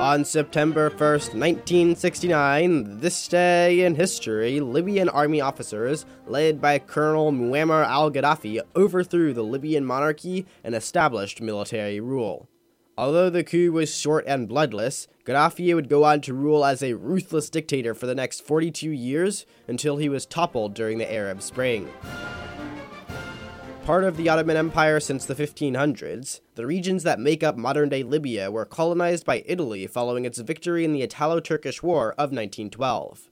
On September 1st, 1969, this day in history, Libyan army officers, led by Colonel Muammar al Gaddafi, overthrew the Libyan monarchy and established military rule. Although the coup was short and bloodless, Gaddafi would go on to rule as a ruthless dictator for the next 42 years until he was toppled during the Arab Spring. Part of the Ottoman Empire since the 1500s, the regions that make up modern day Libya were colonized by Italy following its victory in the Italo Turkish War of 1912.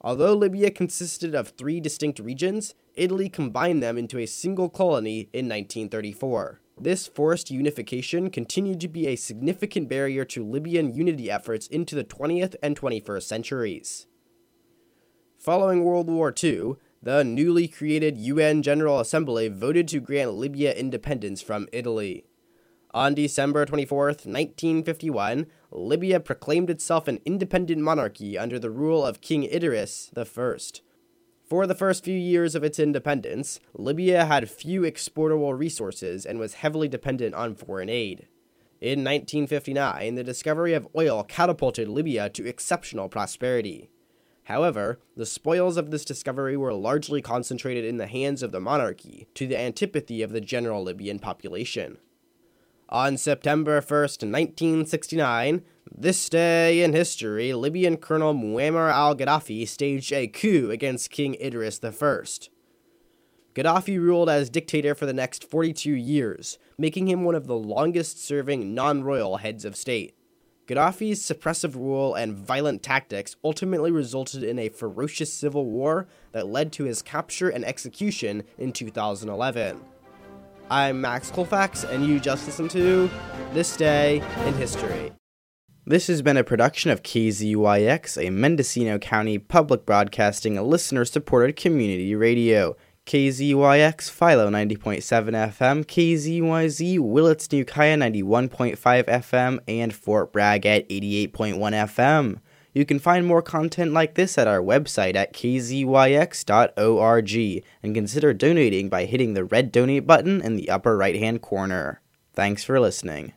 Although Libya consisted of three distinct regions, Italy combined them into a single colony in 1934. This forced unification continued to be a significant barrier to Libyan unity efforts into the 20th and 21st centuries. Following World War II, the newly created UN General Assembly voted to grant Libya independence from Italy. On December 24, 1951, Libya proclaimed itself an independent monarchy under the rule of King Idris I. For the first few years of its independence, Libya had few exportable resources and was heavily dependent on foreign aid. In 1959, the discovery of oil catapulted Libya to exceptional prosperity. However, the spoils of this discovery were largely concentrated in the hands of the monarchy, to the antipathy of the general Libyan population. On September 1st, 1969, this day in history, Libyan Colonel Muammar al Gaddafi staged a coup against King Idris I. Gaddafi ruled as dictator for the next 42 years, making him one of the longest serving non royal heads of state. Gaddafi's suppressive rule and violent tactics ultimately resulted in a ferocious civil war that led to his capture and execution in 2011. I'm Max Colfax, and you just listened to This Day in History. This has been a production of KZYX, a Mendocino County public broadcasting, listener supported community radio. KZYX, Philo 90.7 FM, KZYZ, Willits New Kaya 91.5 FM, and Fort Bragg at 88.1 FM. You can find more content like this at our website at kzyx.org and consider donating by hitting the red donate button in the upper right hand corner. Thanks for listening.